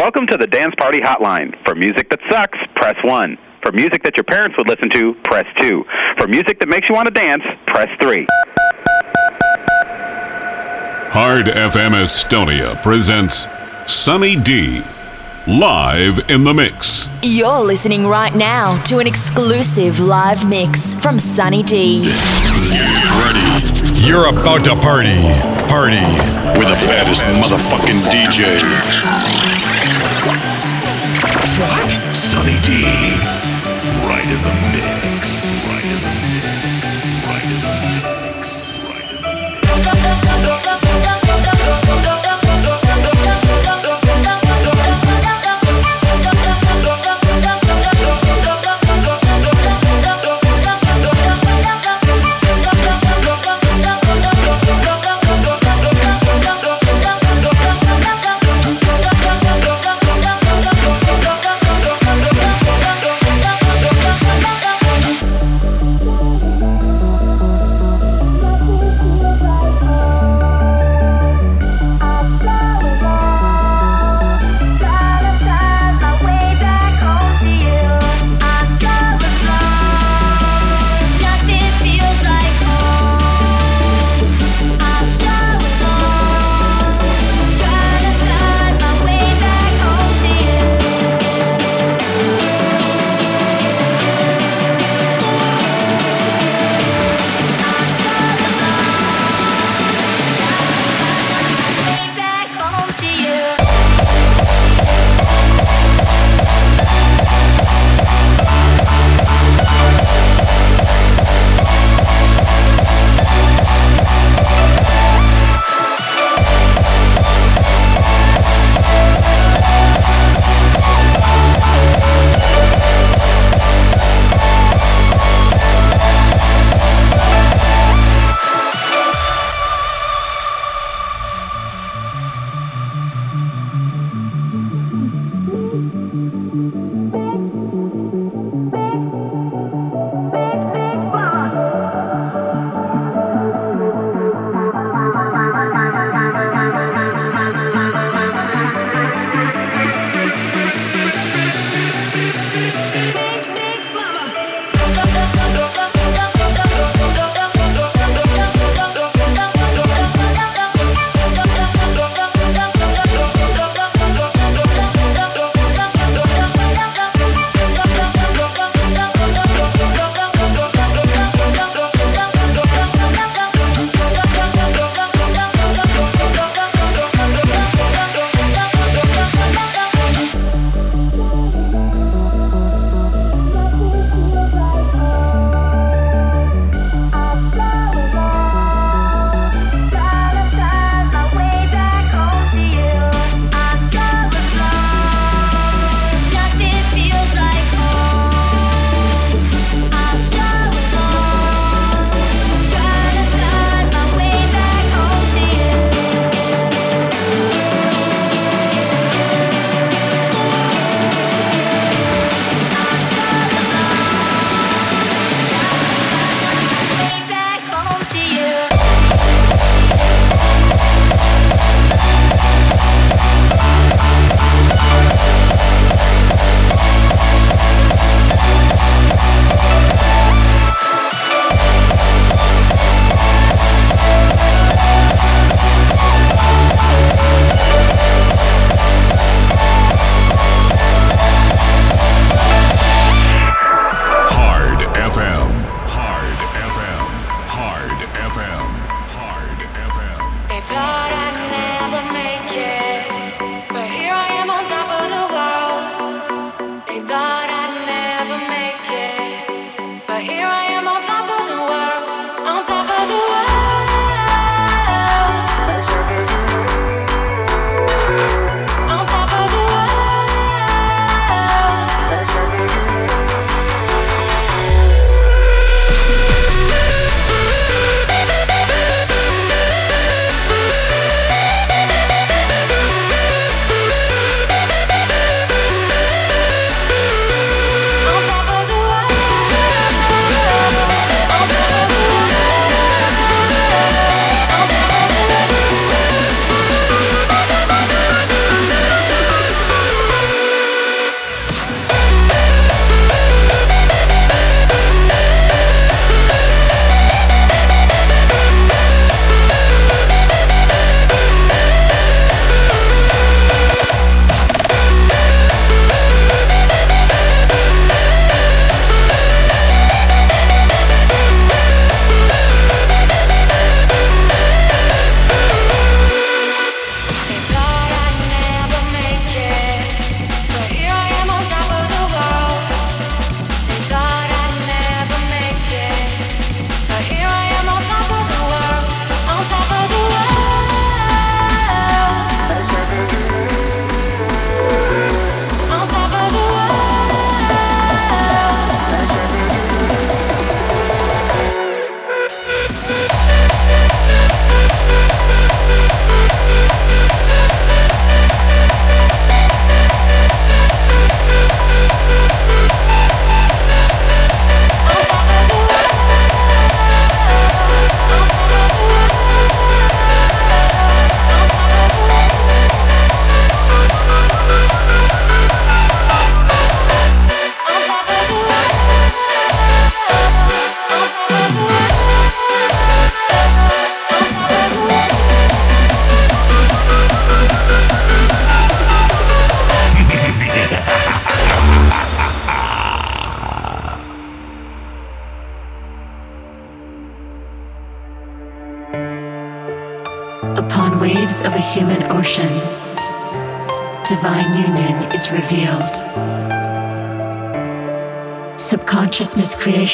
Welcome to the Dance Party Hotline. For music that sucks, press 1. For music that your parents would listen to, press 2. For music that makes you want to dance, press 3. Hard FM Estonia presents Sunny Dee live in the mix. You're listening right now to an exclusive live mix from Sunny Dee. Ready? You're about to party. Party. With the baddest motherfucking DJ. What? Sunny Dee. Right in the mix.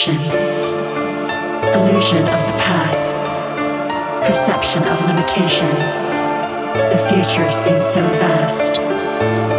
Miscreation, illusion of the past, perception of limitation. The future seems so vast.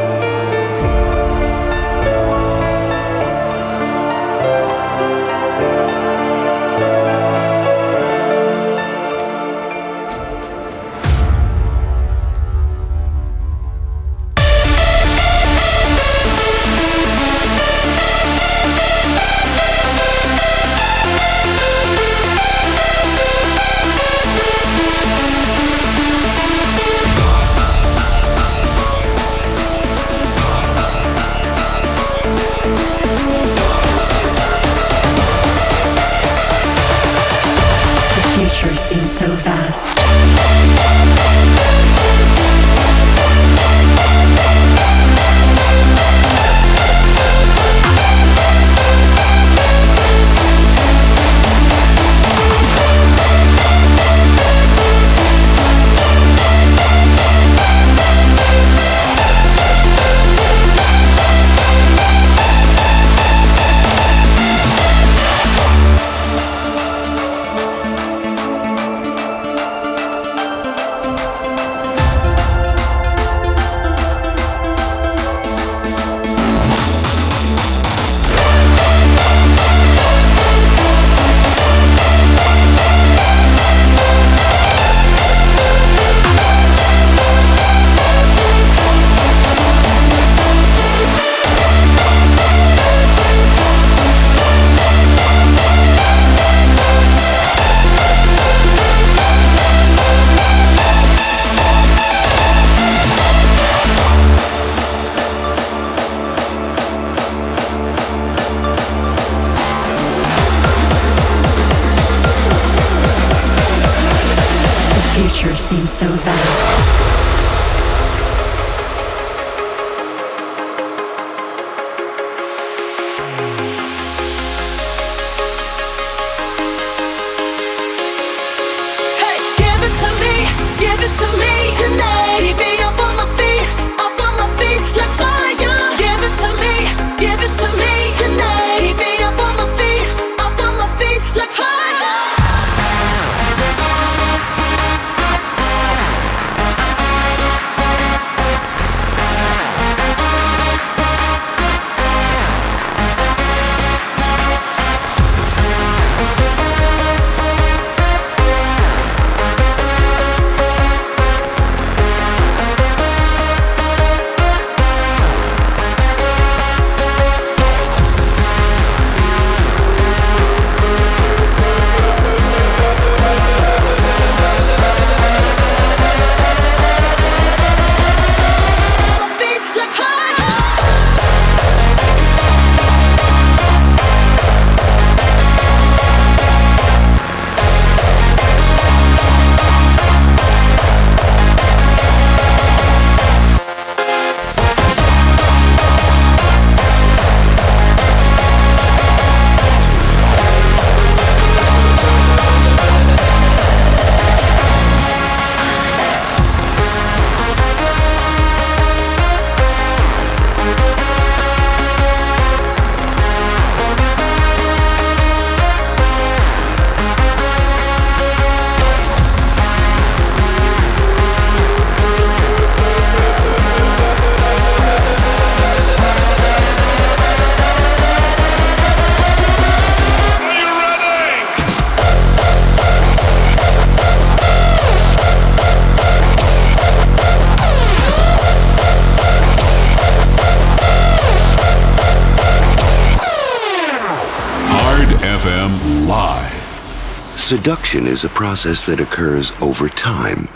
Seduction is a process that occurs over time.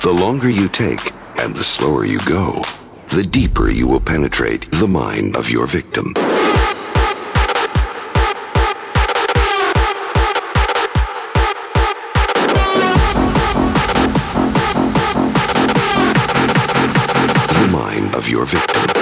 The longer you take and the slower you go, the deeper you will penetrate the mind of your victim. The mind of your victim.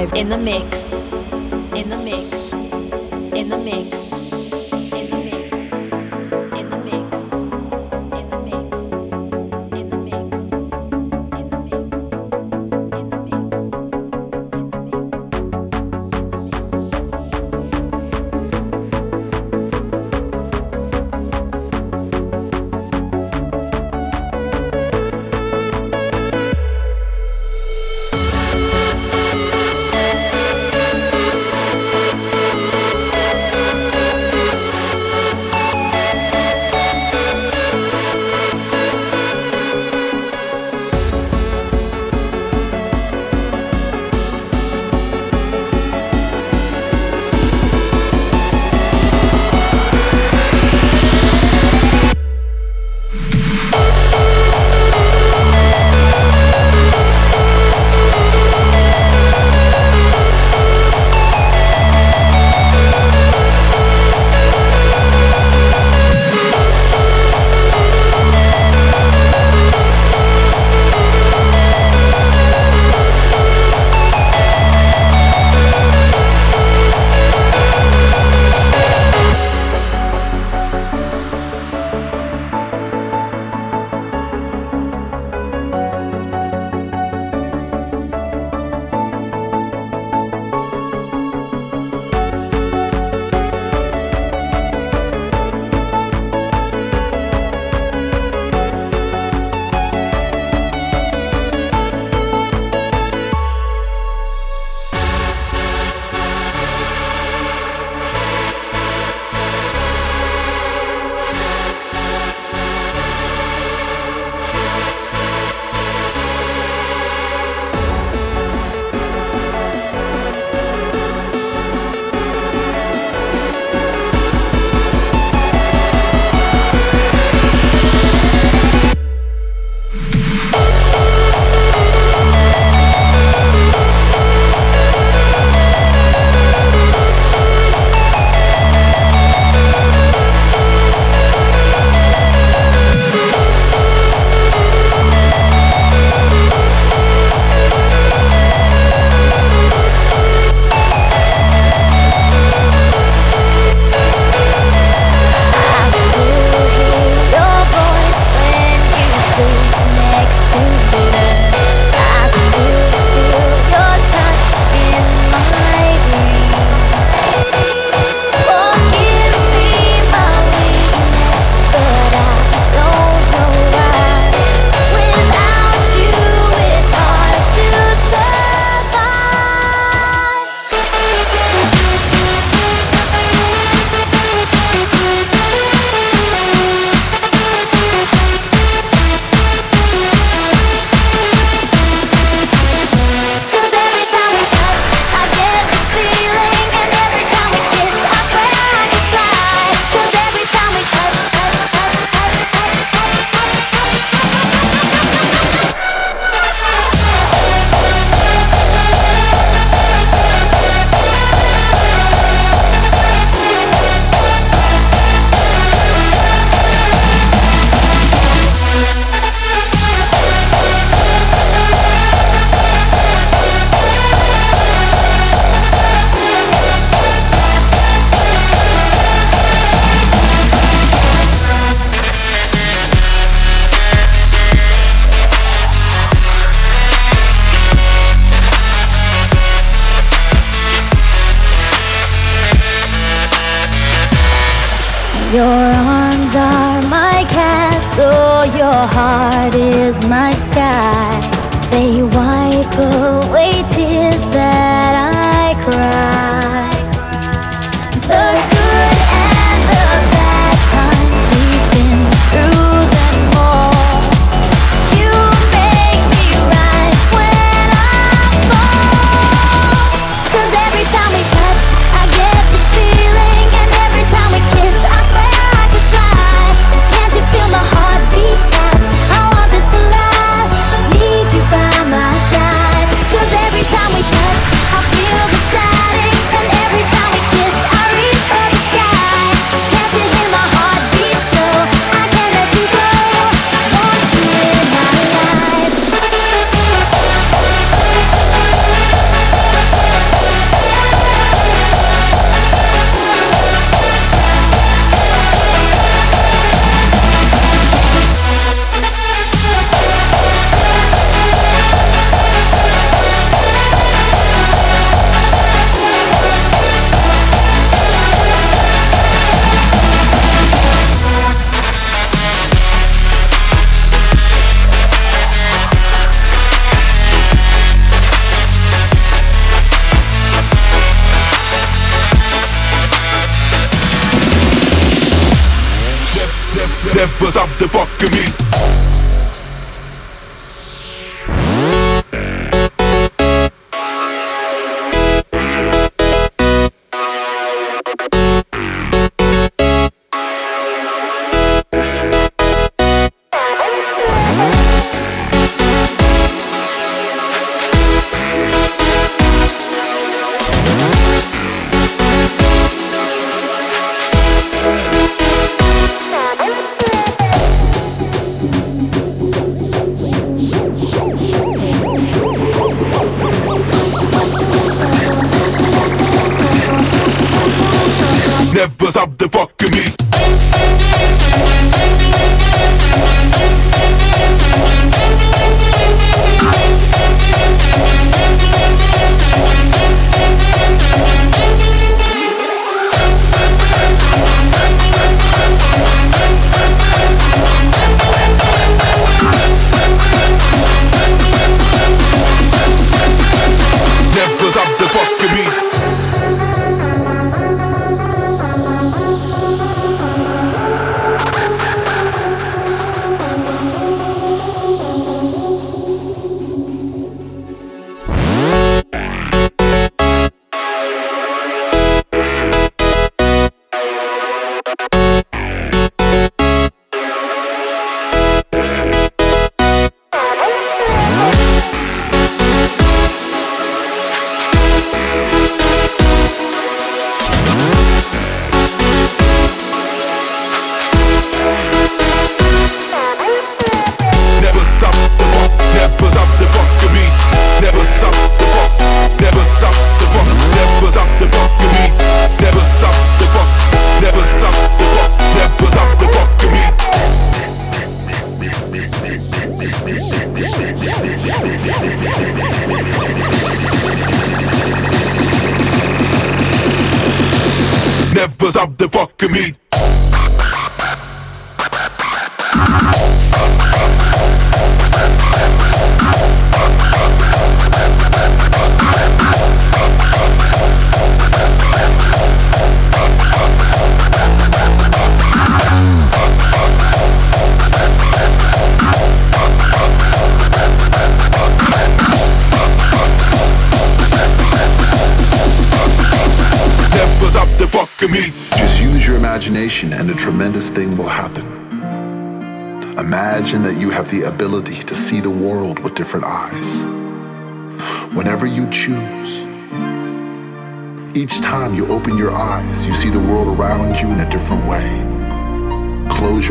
In the mix. up the fucking beat.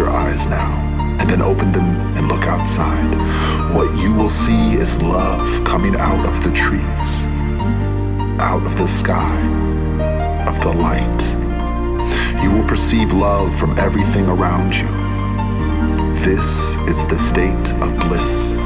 eyes now, and then open them and look outside. What you will see is love coming out of the trees, out of the sky, of the light. You will perceive love from everything around you. This is the state of bliss.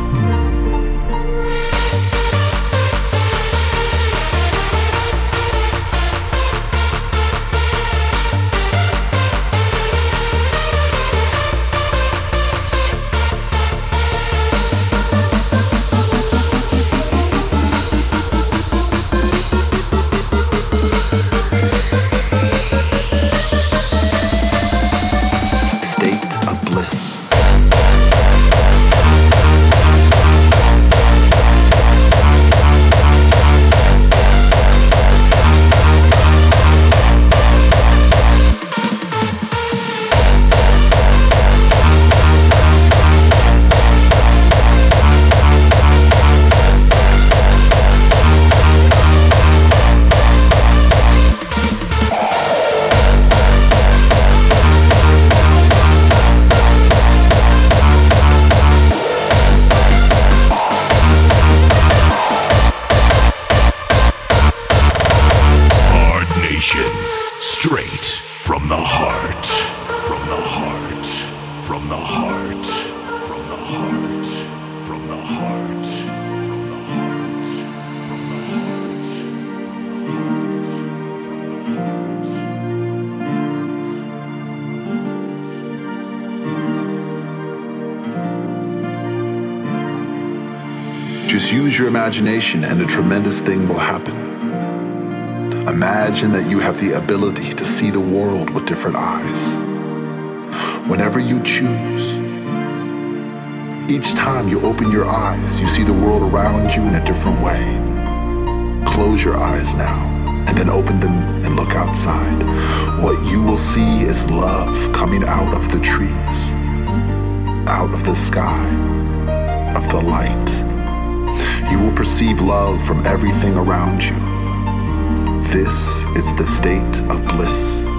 Imagination and a tremendous thing will happen. Imagine that you have the ability to see the world with different eyes. Whenever you choose, each time you open your eyes, you see the world around you in a different way. Close your eyes now and then open them and look outside. What you will see is love coming out of the trees, out of the sky, of the light. You will perceive love from everything around you. This is the state of bliss.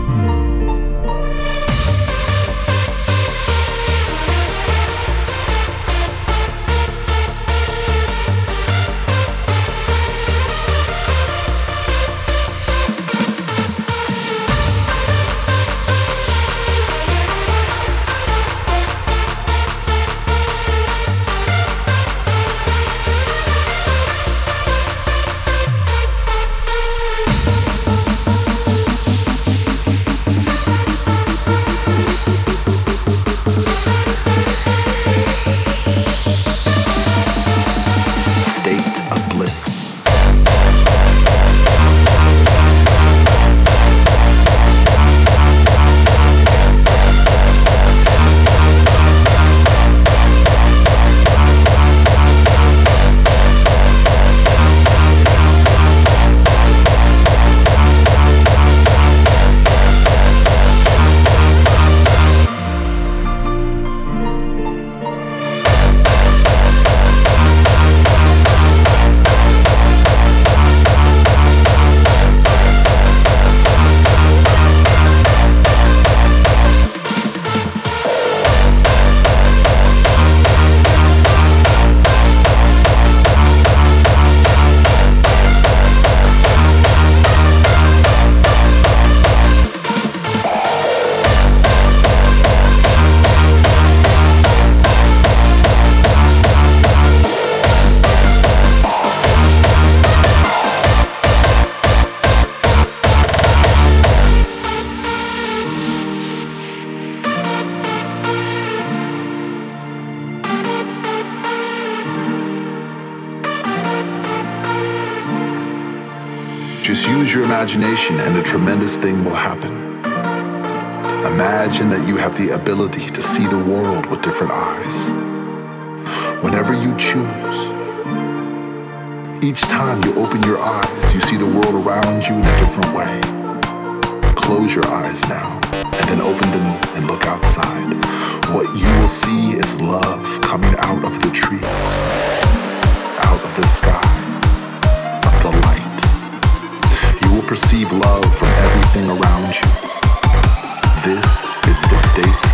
Imagination and a tremendous thing will happen. Imagine that you have the ability to see the world with different eyes. Whenever you choose, each time you open your eyes, you see the world around you in a different way. Close your eyes now and then open them and look outside. What you will see is love coming out of the trees, out of the sky, perceive love from everything around you. This is the state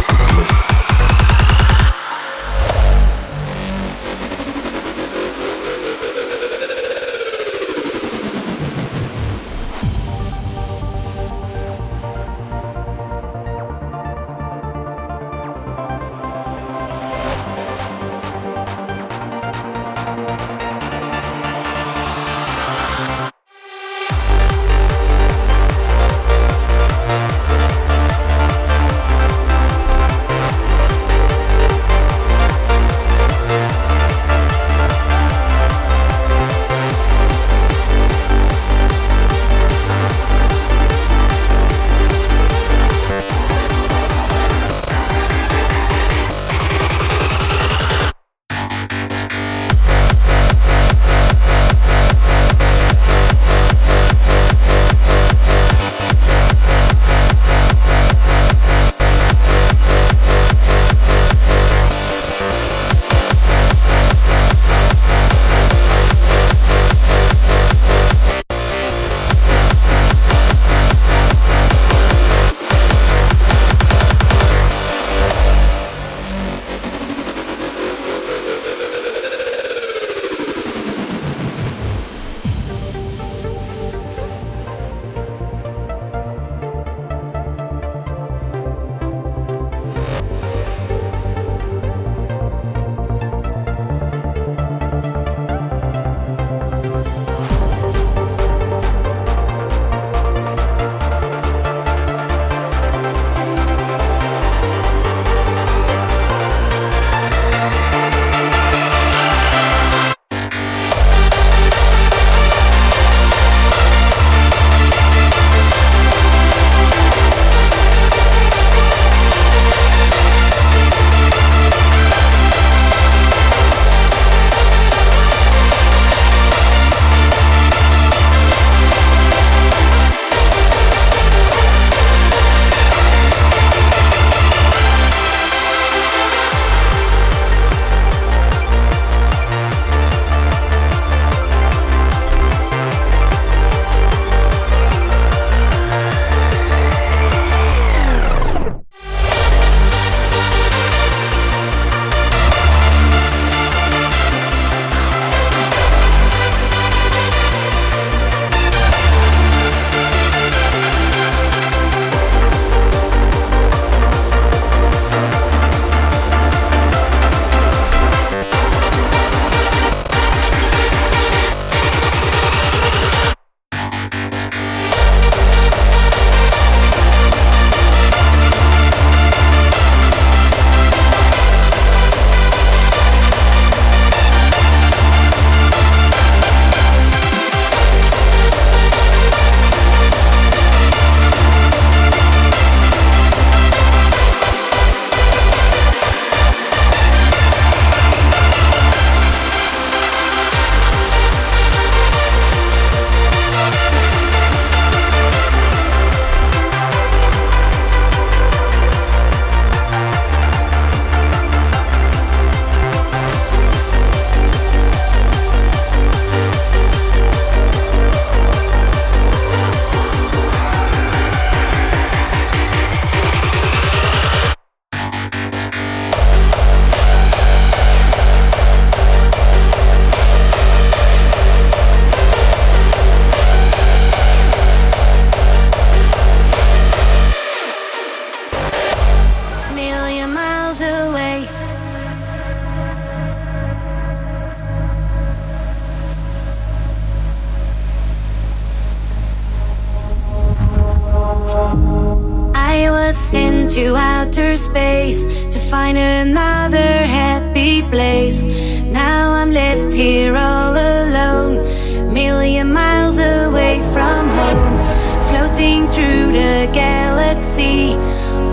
through the galaxy.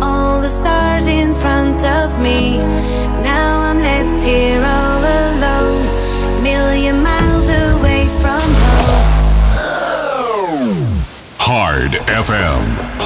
All the stars in front of me. Now I'm left here all alone. Million miles away from home. Hard FM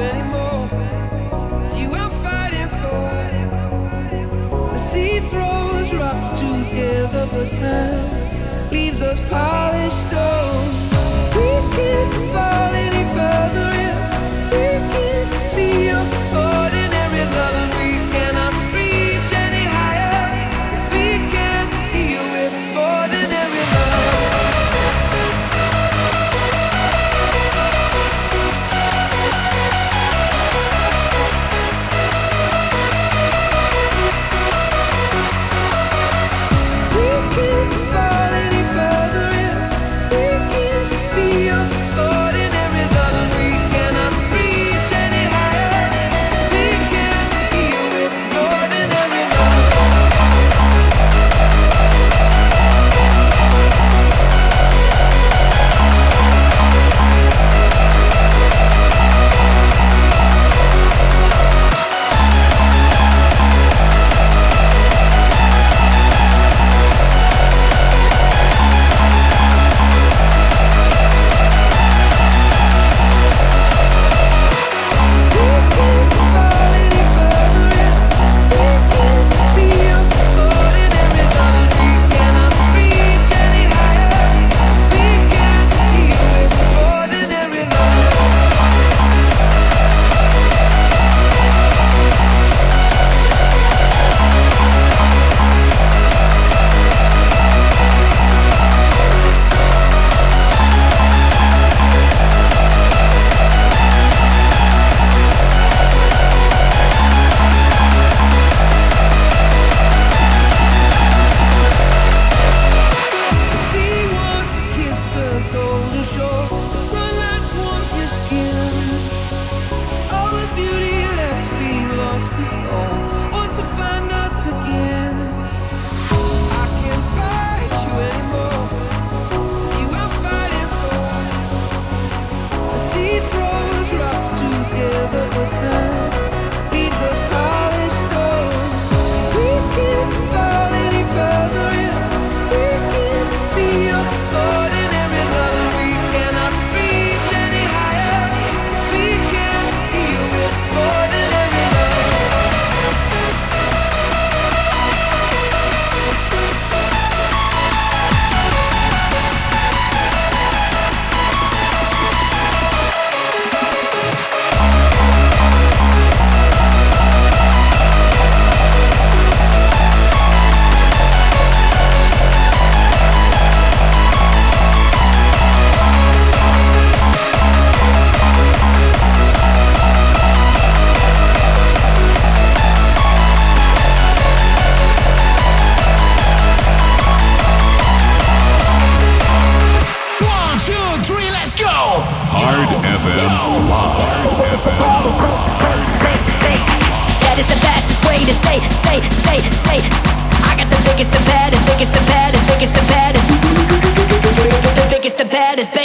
anymore. See what I'm fighting for. The sea throws rocks together, but time leaves us polished stone. We can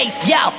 bass, yo.